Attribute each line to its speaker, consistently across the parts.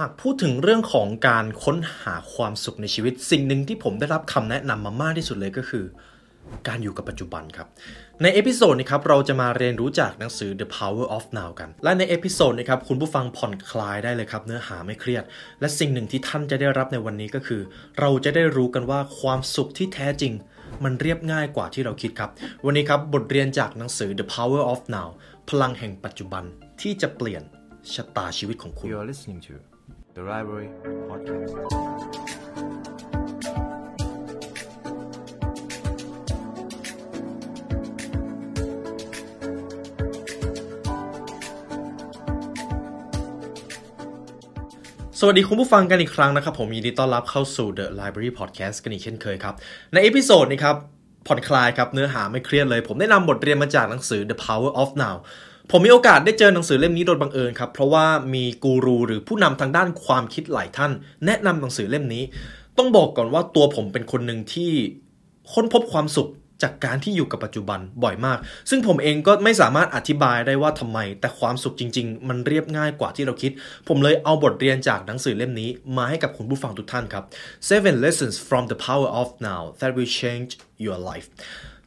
Speaker 1: หากพูดถึงเรื่องของการค้นหาความสุขในชีวิต สิ่งหนึ่งที่ผมได้รับคำแนะนำมามากที่สุดเลยก็คือ การอยู่กับปัจจุบันครับ ใน episode นี้ครับเราจะมาเรียนรู้จากหนังสือ The Power of Now กัน และใน episode นี้ครับคุณผู้ฟังผ่อนคลายได้เลยครับเนื้อหาไม่เครียด และสิ่งหนึ่งที่ท่านจะได้รับในวันนี้ก็คือ เราจะได้รู้กันว่าความสุขที่แท้จริง มันเรียบง่ายกว่าที่เราคิดครับ วันนี้ครับบทเรียนจากหนังสือ The Power of Now พลังแห่งปัจจุบันที่จะเปลี่ยนชะตาชีวิตของคุณ
Speaker 2: You are listening to the Library Podcast.
Speaker 1: สวัสดีคุณผู้ฟังกันอีกครั้งนะครับ ผมยินดีต้อนรับเข้าสู่ The Library Podcast กันอีกเช่นเคยครับ ใน episode นี้ครับผ่อนคลายครับเนื้อหาไม่เครียดเลย ผมได้นำบทเรียนมาจากหนังสือ The Power of Now ผมมีโอกาสได้เจอหนังสือเล่มนี้โดยบังเอิญครับ เพราะว่ามีกูรูหรือผู้นำทางด้านความคิดหลายท่าน แนะนำหนังสือเล่มนี้ ต้องบอกก่อนว่าตัวผมเป็นคนหนึ่งที่ค้นพบความสุขจากการที่อยู่กับปัจจุบันบ่อยมาก ซึ่งผมเองก็ไม่สามารถอธิบายได้ว่าทำไม แต่ความสุขจริง ๆ มันเรียบง่ายกว่าที่เราคิด ผมเลยเอาบทเรียนจากหนังสือเล่มนี้ มาให้กับคุณผู้ฟังทุกท่านครับ Seven Lessons from the Power of Now that will change your life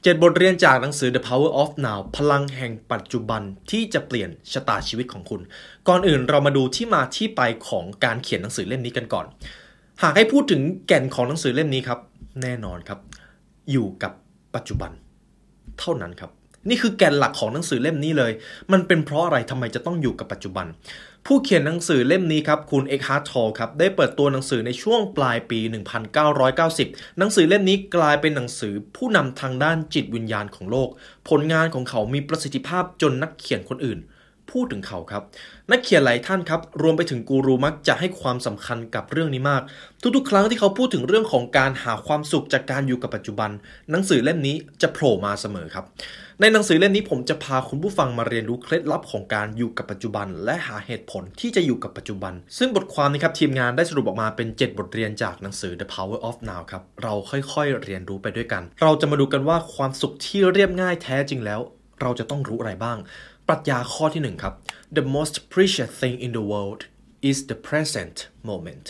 Speaker 1: เจ็ดบทเรียนจากหนังสือ The Power of Now พลังแห่งปัจจุบันที่จะเปลี่ยนชะตาชีวิตของคุณ ก่อนอื่นเรามาดูที่มาที่ไปของการเขียนหนังสือเล่มนี้กันก่อน หากให้พูดถึงแก่นของหนังสือเล่มนี้ครับ แน่นอนครับ อยู่กับปัจจุบัน เท่านั้นครับ นี่คือแกนหลักของหนังสือเล่มนี้เลย มันเป็นเพราะอะไรทำไมจะต้องอยู่กับปัจจุบัน ผู้เขียนหนังสือเล่มนี้ครับ คุณเอ็กฮาร์ท โทลเลครับ ได้เปิดตัวหนังสือในช่วงปลายปี 1990 หนังสือเล่มนี้กลายเป็นหนังสือผู้นำทางด้านจิตวิญญาณของโลก ผลงานของเขามีประสิทธิภาพจนนักเขียนคนอื่น พูดถึงเขาครับ นักเขียนหลายท่านครับ รวมไปถึงกูรูมักจะให้ความสำคัญกับเรื่องนี้มาก ทุกๆ ครั้งที่เขาพูดถึงเรื่องของการหาความสุขจากการอยู่กับปัจจุบัน หนังสือเล่มนี้จะโผล่มาเสมอครับ ในหนังสือเล่มนี้ผมจะพาคุณผู้ฟังมาเรียนรู้เคล็ดลับของการอยู่กับปัจจุบัน และหาเหตุผลที่จะอยู่กับปัจจุบัน ซึ่งบทความนี้ครับทีมงานได้สรุปออกมาเป็น 7 บทเรียนจากหนังสือ The Power of Now ครับเราค่อยๆ เรียนรู้ไปด้วยกัน เราจะมาดูกันว่าความสุขที่เรียบง่ายแท้จริงแล้ว เราจะต้องรู้อะไรบ้าง ปรัชญาข้อที่หนึ่งครับ The most precious thing in the world is the present moment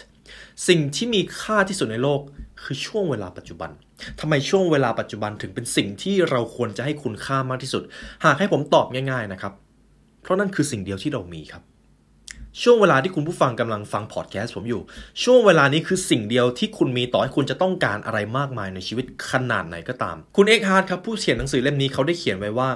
Speaker 1: สิ่งที่มีค่าที่สุดในโลกคือช่วงเวลาปัจจุบันทำไมช่วงเวลาปัจจุบันถึงเป็นสิ่งที่เราควรจะให้คุณค่ามากที่สุด หากให้ผมตอบง่าย ๆนะครับ เพราะนั่นคือสิ่งเดียวที่เรามีครับ ช่วงเวลาที่คุณผู้ฟังกำลังฟังพอดแคสต์ผมอยู่ ช่วงเวลานี้คือสิ่งเดียวที่คุณมีต่อให้คุณจะต้องการอะไรมากมายในชีวิตขนาดไหนก็ตาม คุณเอกฮาร์ดครับผู้เขียนหนังสือเล่มนี้เขาได้เขียนไว้ว่า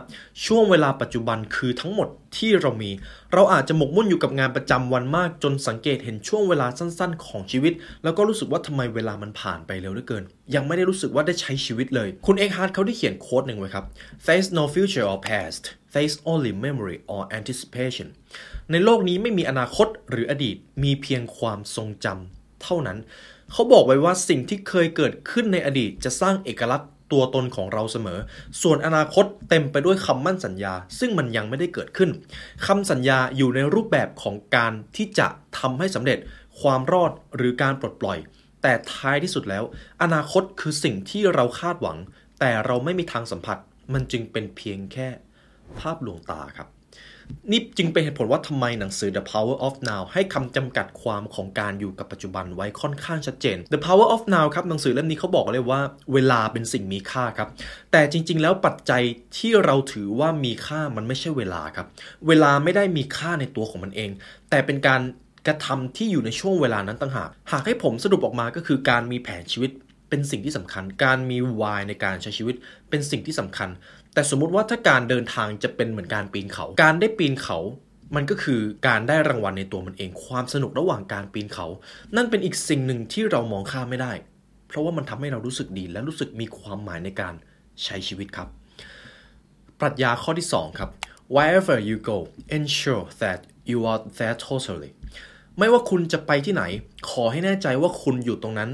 Speaker 1: ช่วงเวลาปัจจุบันคือทั้งหมดที่เรามี เราอาจจะหมกมุ่นอยู่กับงานประจำวันมากจนสังเกตเห็นช่วงเวลาสั้นๆ ของชีวิต แล้วก็รู้สึกว่าทำไมเวลามันผ่านไปเร็วเหลือเกิน ยังไม่ได้รู้สึกว่าได้ใช้ชีวิตเลย คุณเอกฮาร์ดเขาได้เขียนโค้ดหนึ่งไว้ครับ there no future or past there only memory or anticipation ในโลกนี้ไม่มีอนาคตหรืออดีตมีเพียงความทรงจำเท่านั้น เขาบอกไว้ว่าสิ่งที่เคยเกิดขึ้นในอดีตจะสร้างเอกลักษณ์ตัวตนของเราเสมอ ส่วนอนาคตเต็มไปด้วยคำมั่นสัญญา ซึ่งมันยังไม่ได้เกิดขึ้นคำสัญญาอยู่ในรูปแบบของการที่จะทำให้สำเร็จ ความรอดหรือการปลดปล่อย แต่ท้ายที่สุดแล้ว อนาคตคือสิ่งที่เราคาดหวัง แต่เราไม่มีทางสัมผัส มันจึงเป็นเพียงแค่ภาพลวงตาครับ นี่จึงเป็นเหตุผลว่าทำไมหนังสือ The Power of Now ให้คำจำกัดความของการอยู่กับปัจจุบันไว้ค่อนข้างชัดเจน The Power of Now ครับหนังสือเล่มนี้เขาบอกเลยว่าเวลาเป็นสิ่งมีค่าครับ แต่จริง ๆ แล้วปัจจัยที่เราถือว่ามีค่ามันไม่ใช่เวลาครับ เวลาไม่ได้มีค่าในตัวของมันเอง แต่เป็นการกระทำที่อยู่ในช่วงเวลานั้นต่างหาก หากให้ผมสรุปออกมาก็คือการมีแผนชีวิตเป็นสิ่งที่สำคัญ การมี why ในการใช้ชีวิตเป็นสิ่งที่สำคัญ แต่สมมุติว่าถ้าการเดินทางจะเป็นเหมือนการปีนเขา การได้ปีนเขามันก็คือการได้รางวัลในตัวมันเอง ความสนุกระหว่างการปีนเขา นั่นเป็นอีกสิ่งหนึ่งที่เรามองข้ามไม่ได้ เพราะว่ามันทำให้เรารู้สึกดีและรู้สึกมีความหมายในการใช้ชีวิตครับ ปรัชญาข้อที่ 2 ครับ wherever you go ensure that you are there totally ไม่ว่าคุณจะไปที่ไหน ขอให้แน่ใจว่าคุณอยู่ตรงนั้น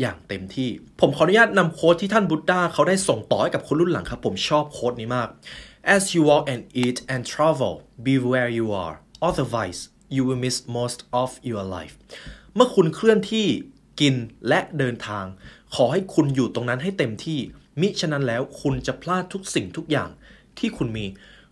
Speaker 1: อย่างเต็มที่ ผมขออนุญาตนำโค้ดที่ท่านบุตดาเขาได้ส่งต่อให้กับคนรุ่นหลังครับ ผมชอบโค้ดนี้มาก as you walk and eat and travel be where you are otherwise you will miss most of your life เมื่อคุณเคลื่อนที่กินและเดินทาง ขอให้คุณอยู่ตรงนั้นให้เต็มที่ มิฉะนั้นแล้วคุณจะพลาดทุกสิ่งทุกอย่างที่คุณมี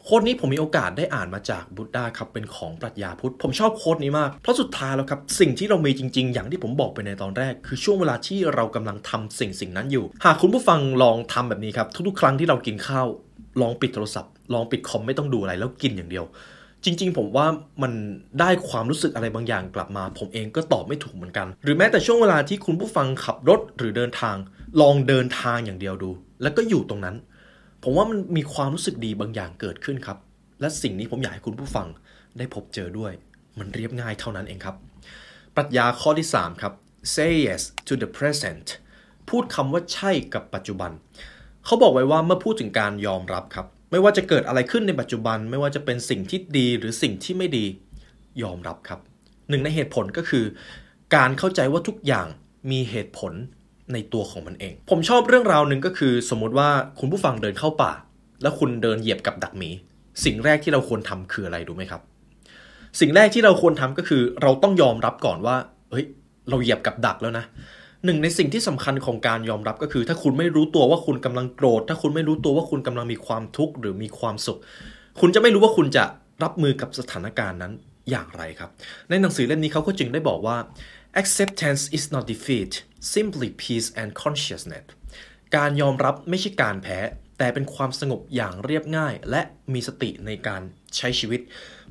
Speaker 1: โค้ดนี้ผมมีโอกาสได้อ่านมาจากบุตดาครับเป็นของปรัชญาพุทธ ผมชอบโค้ดนี้มาก เพราะสุดท้ายแล้วครับ สิ่งที่เรามีจริงๆ อย่างที่ผมบอกไปในตอนแรก คือช่วงเวลาที่เรากำลังทำสิ่งสิ่งนั้นอยู่ หากคุณผู้ฟังลองทำแบบนี้ครับ ทุกๆ ครั้งที่เรากินข้าว ลองปิดโทรศัพท์ ลองปิดคอมไม่ต้องดูอะไรแล้วกินอย่างเดียว จริงๆ ผมว่ามันได้ความรู้สึกอะไรบางอย่างกลับมา ผมเองก็ตอบไม่ถูกเหมือนกัน หรือแม้แต่ช่วงเวลาที่คุณผู้ฟังขับรถหรือเดินทาง ลองเดินทางอย่างเดียวดู แล้วก็อยู่ตรงนั้น ผมว่ามันมีความรู้สึกดีบางอย่างเกิดขึ้นครับ และสิ่งนี้ผมอยากให้คุณผู้ฟังได้พบเจอด้วย มันเรียบง่ายเท่านั้นเองครับ ปรัชญาข้อที่ 3 ครับ say yes to the present พูดคำว่าใช่กับปัจจุบัน เขาบอกไว้ว่าเมื่อพูดถึงการยอมรับครับ ไม่ว่าจะเกิดอะไรขึ้นในปัจจุบัน ไม่ว่าจะเป็นสิ่งที่ดีหรือสิ่งที่ไม่ดียอมรับครับ หนึ่งในเหตุผลก็คือ การเข้าใจว่าทุกอย่างมีเหตุผล ในตัวของมันเอง ผมชอบเรื่องราวหนึ่งก็คือ สมมติว่าคุณผู้ฟังเดินเข้าป่า แล้วคุณเดินเหยียบกับดักหมี สิ่งแรกที่เราควรทำคืออะไรรู้ไหมครับ สิ่งแรกที่เราควรทำก็คือ เราต้องยอมรับก่อนว่าเฮ้ยเราเหยียบกับดักแล้วนะหนึ่งในสิ่งที่สำคัญของการยอมรับก็คือ ถ้าคุณไม่รู้ตัวว่าคุณกำลังโกรธ ถ้าคุณไม่รู้ตัวว่าคุณกำลังมีความทุกข์หรือมีความสุข คุณจะไม่รู้ว่าคุณจะรับมือกับสถานการณ์นั้นอย่างไรครับ ในหนังสือเล่มนี้เขาก็จึงได้บอกว่า acceptance is not defeat simply peace and consciousness การยอมรับไม่ใช่การแพ้ แต่เป็นความสงบอย่างเรียบง่าย และมีสติในการใช้ชีวิต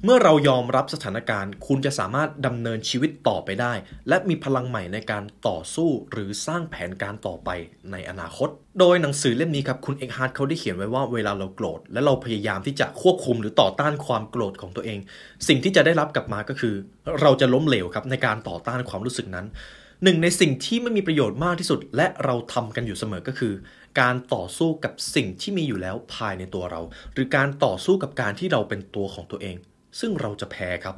Speaker 1: เมื่อเรายอมรับสถานการณ์ คุณจะสามารถดำเนินชีวิตต่อไปได้ และมีพลังใหม่ในการต่อสู้หรือสร้างแผนการต่อไปในอนาคต โดยหนังสือเล่มนี้ครับคุณเอกฮาร์ดเขาได้เขียนไว้ว่าเวลาเราโกรธ และเราพยายามที่จะควบคุมหรือต่อต้านความโกรธของตัวเอง สิ่งที่จะได้รับกลับมาก็คือ เราจะล้มเหลวครับในการต่อต้านความรู้สึกนั้น หนึ่งในสิ่งที่ไม่มีประโยชน์มากที่สุด และเราทำกันอยู่เสมอก็คือ การต่อสู้กับสิ่งที่มีอยู่แล้วภายในตัวเรา หรือการต่อสู้กับการที่เราเป็นตัวของตัวเอง ซึ่งเราจะแพ้ครับ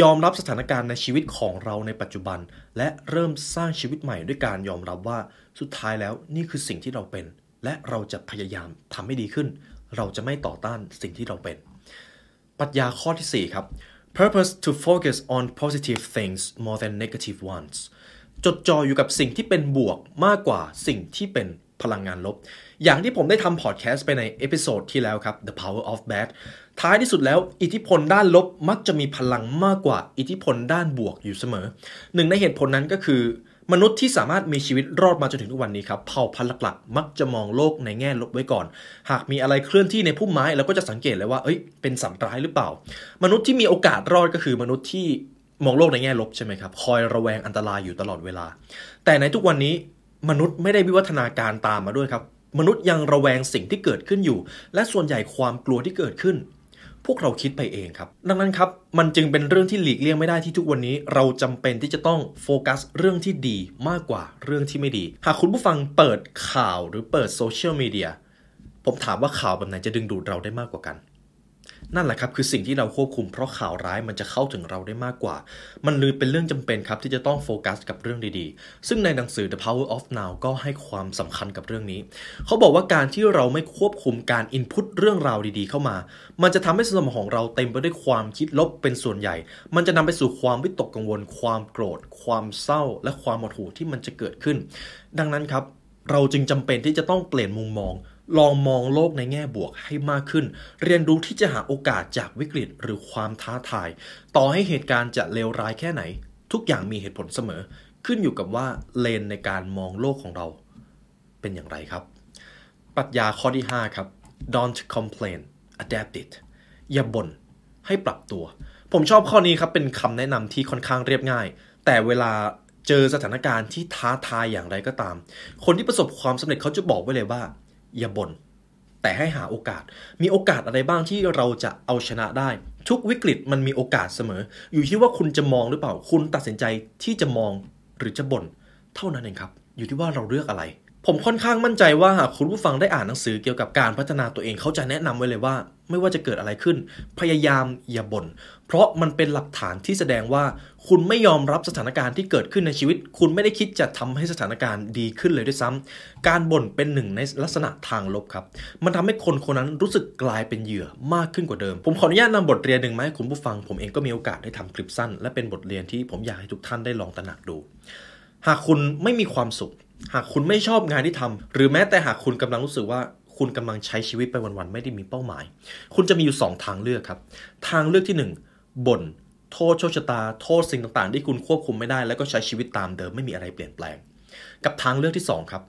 Speaker 1: ยอมรับสถานการณ์ในชีวิตของเราในปัจจุบัน และเริ่มสร้างชีวิตใหม่ด้วยการยอมรับว่าสุดท้ายแล้วนี่คือสิ่งที่เราเป็น และเราจะพยายามทำให้ดีขึ้น เราจะไม่ต่อต้านสิ่งที่เราเป็นปรัชญาข้อที่4ครับ purpose to focus on positive things more than negative ones จดจ่ออยู่กับสิ่งที่เป็นบวกมากกว่าสิ่งที่เป็นพลังงานลบ อย่างที่ผมได้ทำพอดแคสต์ไปใน episode ที่แล้วครับ The Power of Bad ท้ายที่สุดแล้ว อิทธิพลด้านลบมักจะมีพลังมากกว่าอิทธิพลด้านบวกอยู่เสมอ หนึ่งในเหตุผลนั้นก็คือ มนุษย์ที่สามารถมีชีวิตรอดมาจนถึงทุกวันนี้ครับเผ่าพันธุ์หลักๆมักจะมองโลกในแง่ลบไว้ก่อน หากมีอะไรเคลื่อนที่ในพุ่มไม้เราก็จะสังเกตเลยว่าเอ้ยเป็นสัตว์ร้ายหรือเปล่า มนุษย์ที่มีโอกาสรอดก็คือมนุษย์ที่ มองโลกในแง่ลบใช่ไหมครับคอยระแวงอันตรายอยู่ตลอดเวลา แต่ในทุกวันนี้มนุษย์ไม่ได้วิวัฒนาการตามมาด้วยครับ มนุษย์ยังระแวงสิ่งที่เกิดขึ้นอยู่ และส่วนใหญ่ความกลัวที่เกิดขึ้น พวกเราคิดไปเองครับ ดังนั้นครับ มันจึงเป็นเรื่องที่หลีกเลี่ยงไม่ได้ที่ทุกวันนี้ เราจำเป็นที่จะต้องโฟกัสเรื่องที่ดีมากกว่าเรื่องที่ไม่ดี หากคุณผู้ฟังเปิดข่าวหรือเปิดโซเชียลมีเดียผมถามว่าข่าวแบบไหนจะดึงดูดเราได้มากกว่ากัน นั่นแหละครับคือสิ่งที่เราควบคุมเพราะข่าวร้ายมันจะเข้าถึงเราได้มากกว่า มันเลยเป็นเรื่องจำเป็นครับที่จะต้องโฟกัสกับเรื่องดีๆ ซึ่งในหนังสือ The Power of Now ก็ให้ความสำคัญกับเรื่องนี้ เขาบอกว่าการที่เราไม่ควบคุมการอินพุตเรื่องราวดีๆ เข้ามา มันจะทำให้สมองของเราเต็มไปด้วยความคิดลบเป็นส่วนใหญ่ มันจะนำไปสู่ความวิตกกังวล ความโกรธ ความเศร้า และความหดหู่ที่มันจะเกิดขึ้น ดังนั้นครับเราจึงจำเป็นที่จะต้องเปลี่ยนมุมมอง ลองมองโลกในแง่บวกให้มากขึ้น เรียนรู้ที่จะหาโอกาสจากวิกฤตหรือความท้าทาย ต่อให้เหตุการณ์จะเลวร้ายแค่ไหน ทุกอย่างมีเหตุผลเสมอ ขึ้นอยู่กับว่าเลนในการมองโลกของเรา เป็นอย่างไรครับ ปรัชญาข้อที่ 5 ครับ don't complain adapt it อย่าบ่นให้ปรับตัว ผมชอบข้อนี้ครับเป็นคำแนะนำที่ค่อนข้างเรียบง่าย แต่เวลาเจอสถานการณ์ที่ท้าทายอย่างไรก็ตาม คนที่ประสบความสำเร็จเขาจะบอกไว้เลยว่า อย่าบ่นแต่ให้หาโอกาส มีโอกาสอะไรบ้างที่เราจะเอาชนะได้ ทุกวิกฤตมันมีโอกาสเสมอ อยู่ที่ว่าคุณจะมองหรือเปล่า คุณตัดสินใจที่จะมองหรือจะบ่นเท่านั้นเองครับ อยู่ที่ว่าเราเลือกอะไร ผมค่อนข้างมั่นใจว่าหากคุณผู้ฟังได้อ่านหนังสือเกี่ยวกับการพัฒนาตัวเองเขาจะแนะนำไว้เลยว่า ไม่ว่าจะเกิดอะไรขึ้น พยายามอย่าบ่นเพราะมันเป็นหลักฐานที่แสดงว่า คุณไม่ยอมรับสถานการณ์ที่เกิดขึ้นในชีวิต คุณไม่ได้คิดจะทำให้สถานการณ์ดีขึ้นเลยด้วยซ้ำการบ่นเป็นหนึ่งในลักษณะทางลบครับ มันทำให้คนคนนั้นรู้สึกกลายเป็นเหยื่อมากขึ้นกว่าเดิม ผมขออนุญาตนำบทเรียนหนึ่งมาให้คุณผู้ฟัง ผมเองก็มีโอกาสได้ทำคลิปสั้น และเป็นบทเรียนที่ผมอยากให้ทุกท่านได้ลองตระหนักดู หากคุณไม่มีความสุข หากคุณไม่ชอบงานที่ทำหรือแม้แต่หากคุณกำลังรู้สึกว่าคุณกำลังใช้ชีวิตไปวันๆไม่ได้มีเป้าหมาย คุณจะมีอยู่ 2 ทางเลือกครับ ทางเลือกที่ 1บ่นโทษโชคชะตา โทษสิ่งต่างๆ ที่คุณควบคุมไม่ได้ แล้วก็ใช้ชีวิตตามเดิมไม่มีอะไรเปลี่ยนแปลง กับทางเลือกที่ 2 ครับ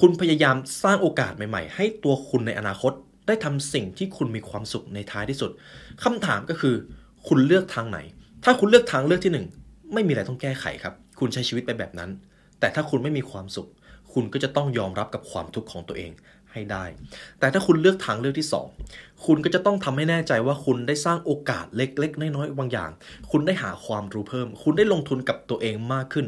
Speaker 1: คุณพยายามสร้างโอกาสใหม่ ๆ ให้ตัวคุณในอนาคต ได้ทำสิ่งที่คุณมีความสุขในท้ายที่สุดคำถามก็คือ คุณเลือกทางไหน ถ้าคุณเลือกทางเลือกที่ 1 ไม่มีอะไรต้องแก้ไขครับ คุณใช้ชีวิตไปแบบนั้น แต่ถ้าคุณไม่มีความสุข คุณก็จะต้องยอมรับกับความทุกข์ของตัวเองให้ได้ แต่ถ้าคุณเลือกทางเลือกที่ 2 คุณก็จะต้องทำให้แน่ใจว่าคุณได้สร้างโอกาสเล็กๆ น้อยๆบางอย่าง คุณได้หาความรู้เพิ่ม คุณได้ลงทุนกับตัวเองมากขึ้น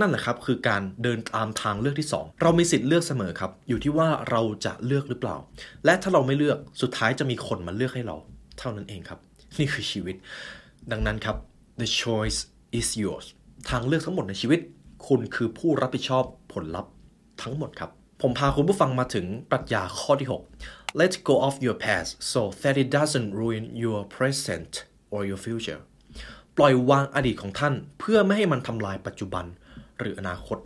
Speaker 1: นั่นแหละครับคือการเดินตามทางเลือกที่ 2 เรามีสิทธิ์เลือกเสมอครับ อยู่ที่ว่าเราจะเลือกหรือเปล่า และถ้าเราไม่เลือกสุดท้ายจะมีคนมาเลือกให้เรา เท่านั้นเองครับ นี่คือชีวิต ดังนั้นครับ the choice is yours ทางเลือกทั้งหมดในชีวิต คุณคือผู้รับผิดชอบผลลัพธ์ ทั้งหมดครับ ผมพาคุณผู้ฟังมาถึงปรัชญาข้อที่ 6 let go of your past so that it doesn't ruin your present or your future ปล่อยวางอดีตของท่าน เพื่อไม่ให้มันทำลายปัจจุบันหรืออนาคต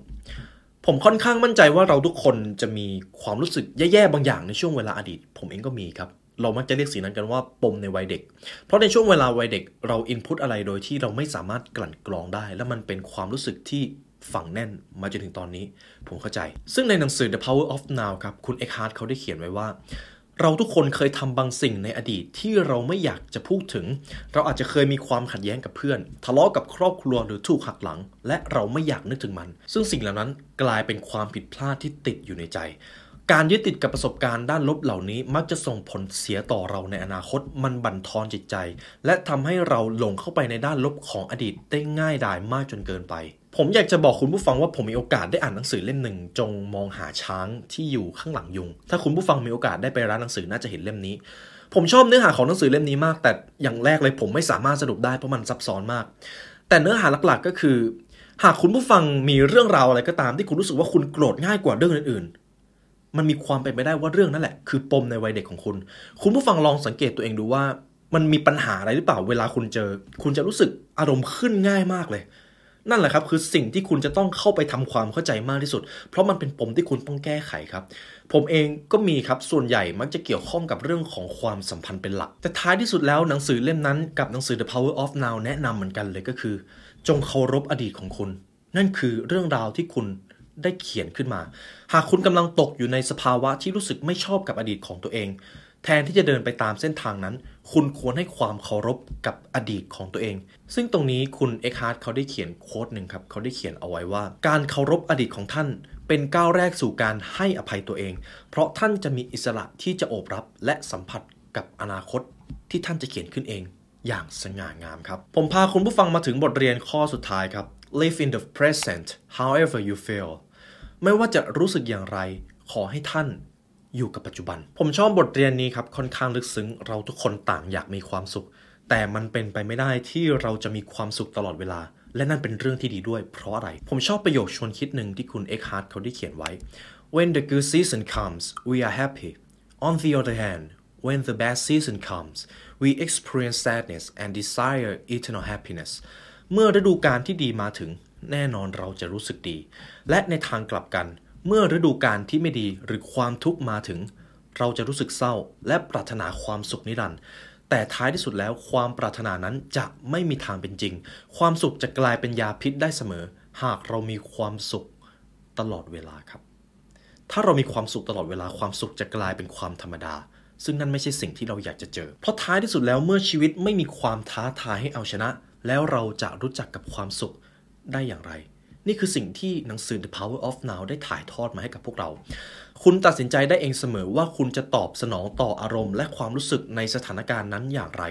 Speaker 1: ผมค่อนข้างมั่นใจว่าเราทุกคนจะมีความรู้สึกแย่ๆบางอย่างในช่วงเวลาอดีต ผมเองก็มีครับเรามักจะเรียกสิ่งนั้นกันว่าปมในวัยเด็ก เพราะในช่วงเวลาวัยเด็กเราอินพุตอะไรโดยที่เราไม่สามารถกลั่นกรองได้ และมันเป็นความรู้สึกที่ ฝังแน่นมาจนถึงตอนนี้ ผมเข้าใจ ซึ่งในหนังสือ The Power of Now ครับ คุณเอ็กฮาร์ดเขาได้เขียนไว้ว่า เราทุกคนเคยทำบางสิ่งในอดีตที่เราไม่อยากจะพูดถึง เราอาจจะเคยมีความขัดแย้งกับเพื่อน ทะเลาะกับครอบครัวหรือถูกหักหลัง และเราไม่อยากนึกถึงมัน ซึ่งสิ่งเหล่านั้นกลายเป็นความผิดพลาดที่ติดอยู่ในใจการยึดติดกับประสบการณ์ด้านลบเหล่านี้มักจะส่งผลเสียต่อเราในอนาคต มันบั่นทอนจิตใจ และทำให้เราหลงเข้าไปในด้านลบของอดีตได้ง่ายดายมากจนเกินไป ผมอยากจะบอกคุณผู้ฟังว่าผมมีโอกาสได้อ่านหนังสือเล่มหนึ่ง จงมองหาช้างที่อยู่ข้างหลังยุง ถ้าคุณผู้ฟังมีโอกาสได้ไปร้านหนังสือน่าจะเห็นเล่มนี้ ผมชอบเนื้อหาของหนังสือเล่มนี้มาก แต่อย่างแรกเลยผมไม่สามารถสรุปได้เพราะมันซับซ้อนมาก แต่เนื้อหาหลักๆก็คือ หากคุณผู้ฟังมีเรื่องราวอะไรก็ตามที่คุณรู้สึกว่าคุณโกรธง่ายกว่าเรื่องอื่นๆ มันมีความเป็นไปได้ว่าเรื่องนั่นแหละ คือปมในวัยเด็กของคุณ คุณผู้ฟังลองสังเกตตัวเองดูว่า มันมีปัญหาอะไรหรือเปล่าเวลาคุณเจอ คุณจะรู้สึกอารมณ์ขึ้นง่ายมากเลย นั่นแหละครับคือสิ่งที่คุณจะต้องเข้าไปทำความเข้าใจมากที่สุด เพราะมันเป็นปมที่คุณต้องแก้ไขครับ ผมเองก็มีครับส่วนใหญ่มักจะเกี่ยวข้องกับเรื่องของความสัมพันธ์เป็นหลัก แต่ท้ายที่สุดแล้วหนังสือเล่มนั้นกับหนังสือ The Power of Now แนะนำเหมือนกันเลยก็คือ จงเคารพอดีตของคุณ นั่นคือเรื่องราวที่คุณได้เขียนขึ้นมา หากคุณกำลังตกอยู่ในสภาวะที่รู้สึกไม่ชอบกับอดีตของตัวเอง แทนที่จะเดินไปตามเส้นทางนั้น คุณควรให้ความเคารพกับอดีตของตัวเอง ซึ่งตรงนี้คุณเอ็กฮาร์ดเขาได้เขียน quote หนึ่งครับ เขาได้เขียนเอาไว้ว่า การเคารพอดีตของท่าน เป็นก้าวแรกสู่การให้อภัยตัวเอง เพราะท่านจะมีอิสระที่จะโอบรับและสัมผัสกับอนาคตที่ท่านจะเขียนขึ้นเอง อย่างสง่างามครับ ผมพาคุณผู้ฟังมาถึงบทเรียนข้อสุดท้ายครับ live in the present however you feel ไม่ว่าจะรู้สึกอย่างไร ขอให้ท่าน อยู่กับปัจจุบัน ผมชอบบทเรียนนี้ครับค่อนข้างลึกซึ้ง เราทุกคนต่างอยากมีความสุข แต่มันเป็นไปไม่ได้ที่เราจะมีความสุขตลอดเวลา และนั่นเป็นเรื่องที่ดีด้วย เพราะอะไร ผมชอบประโยคชวนคิดหนึ่งที่คุณเอ็กฮาร์ดเขาได้เขียนไว้ when the good season comes we are happy on the other hand when the bad season comes we experience sadness and desire eternal happiness เมื่อฤดูกาลที่ดีมาถึง แน่นอนเราจะรู้สึกดี และในทางกลับกัน เมื่อฤดูกาลที่ไม่ดีหรือความทุกข์มาถึง เราจะรู้สึกเศร้าและปรารถนาความสุขนิรันดร์แต่ท้ายที่สุดแล้วความปรารถนานั้นจะไม่มีทางเป็นจริง ความสุขจะกลายเป็นยาพิษได้เสมอ หากเรามีความสุขตลอดเวลาครับ ถ้าเรามีความสุขตลอดเวลาความสุขจะกลายเป็นความธรรมดา ซึ่งนั่นไม่ใช่สิ่งที่เราอยากจะเจอ เพราะท้ายที่สุดแล้วเมื่อชีวิตไม่มีความท้าทายให้เอาชนะ แล้วเราจะรู้จักกับความสุขได้อย่างไร นี่คือสิ่งที่หนังสือ The Power of Now ได้ถ่ายทอดมาให้กับพวกเรา คุณตัดสินใจได้เองเสมอว่าคุณจะตอบสนองต่ออารมณ์ และความรู้สึกในสถานการณ์นั้นอย่างไร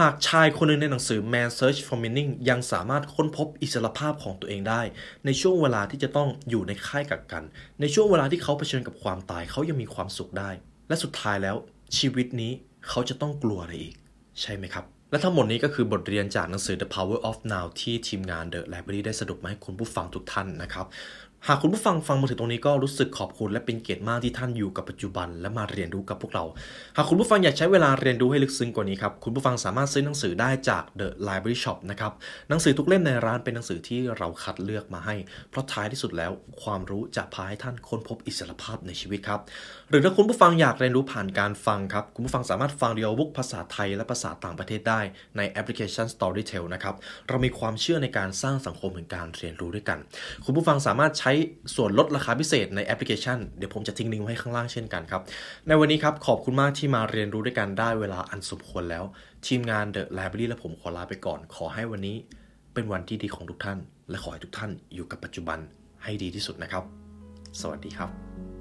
Speaker 1: หากชายคนหนึ่งในหนังสือ Man Search for Meaning ยังสามารถค้นพบอิสรภาพของตัวเองได้ ในช่วงเวลาที่จะต้องอยู่ในค่ายกักกัน ในช่วงเวลาที่เขาเผชิญกับความตายเขายังมีความสุขได้ และสุดท้ายแล้วชีวิตนี้เขาจะต้องกลัวอะไรอีก ใช่ไหมครับ และทั้งหมดนี้ก็คือบทเรียนจากหนังสือ The Power of Now ที่ทีมงาน The Library ได้สรุปมาให้คุณผู้ฟังทุกท่านนะครับ หากคุณผู้ฟังฟังมาถึงตรงนี้ก็รู้สึกขอบคุณและเป็นเกียรติมากที่ท่านอยู่กับปัจจุบันและมาเรียนรู้กับพวกเรา หากคุณผู้ฟังอยากใช้เวลาเรียนรู้ให้ลึกซึ้งกว่านี้ครับ คุณผู้ฟังสามารถซื้อหนังสือได้จาก The Library Shop นะครับ หนังสือทุกเล่มในร้านเป็นหนังสือที่เราคัดเลือกมาให้ เพราะท้ายที่สุดแล้วความรู้จะพาให้ท่านค้นพบอิสรภาพในชีวิตครับหรือถ้าคุณผู้ฟังอยากเรียนรู้ผ่านการฟังครับ คุณผู้ฟังสามารถฟังเดียวบุ๊กภาษาไทยและภาษาต่างประเทศได้ในแอปพลิเคชัน Storytel นะครับ เรามีความเชื่อในการสร้างสังคมแห่งการเรียนรู้ด้วยกัน คุณผู้ฟังสามารถใช้ส่วนลดราคาพิเศษในแอปพลิเคชัน เดี๋ยวผมจะทิ้งลิงก์ไว้ข้างล่างเช่นกันครับ ในวันนี้ครับขอบคุณมากที่มาเรียนรู้ด้วยกันได้เวลาอันสมควรแล้ว ทีมงาน The Library และผมขอลาไปก่อน ขอให้วันนี้เป็นวันที่ดีของทุกท่าน และขอให้ทุกท่านอยู่กับปัจจุบันให้ดีที่สุดนะครับ สวัสดีครับ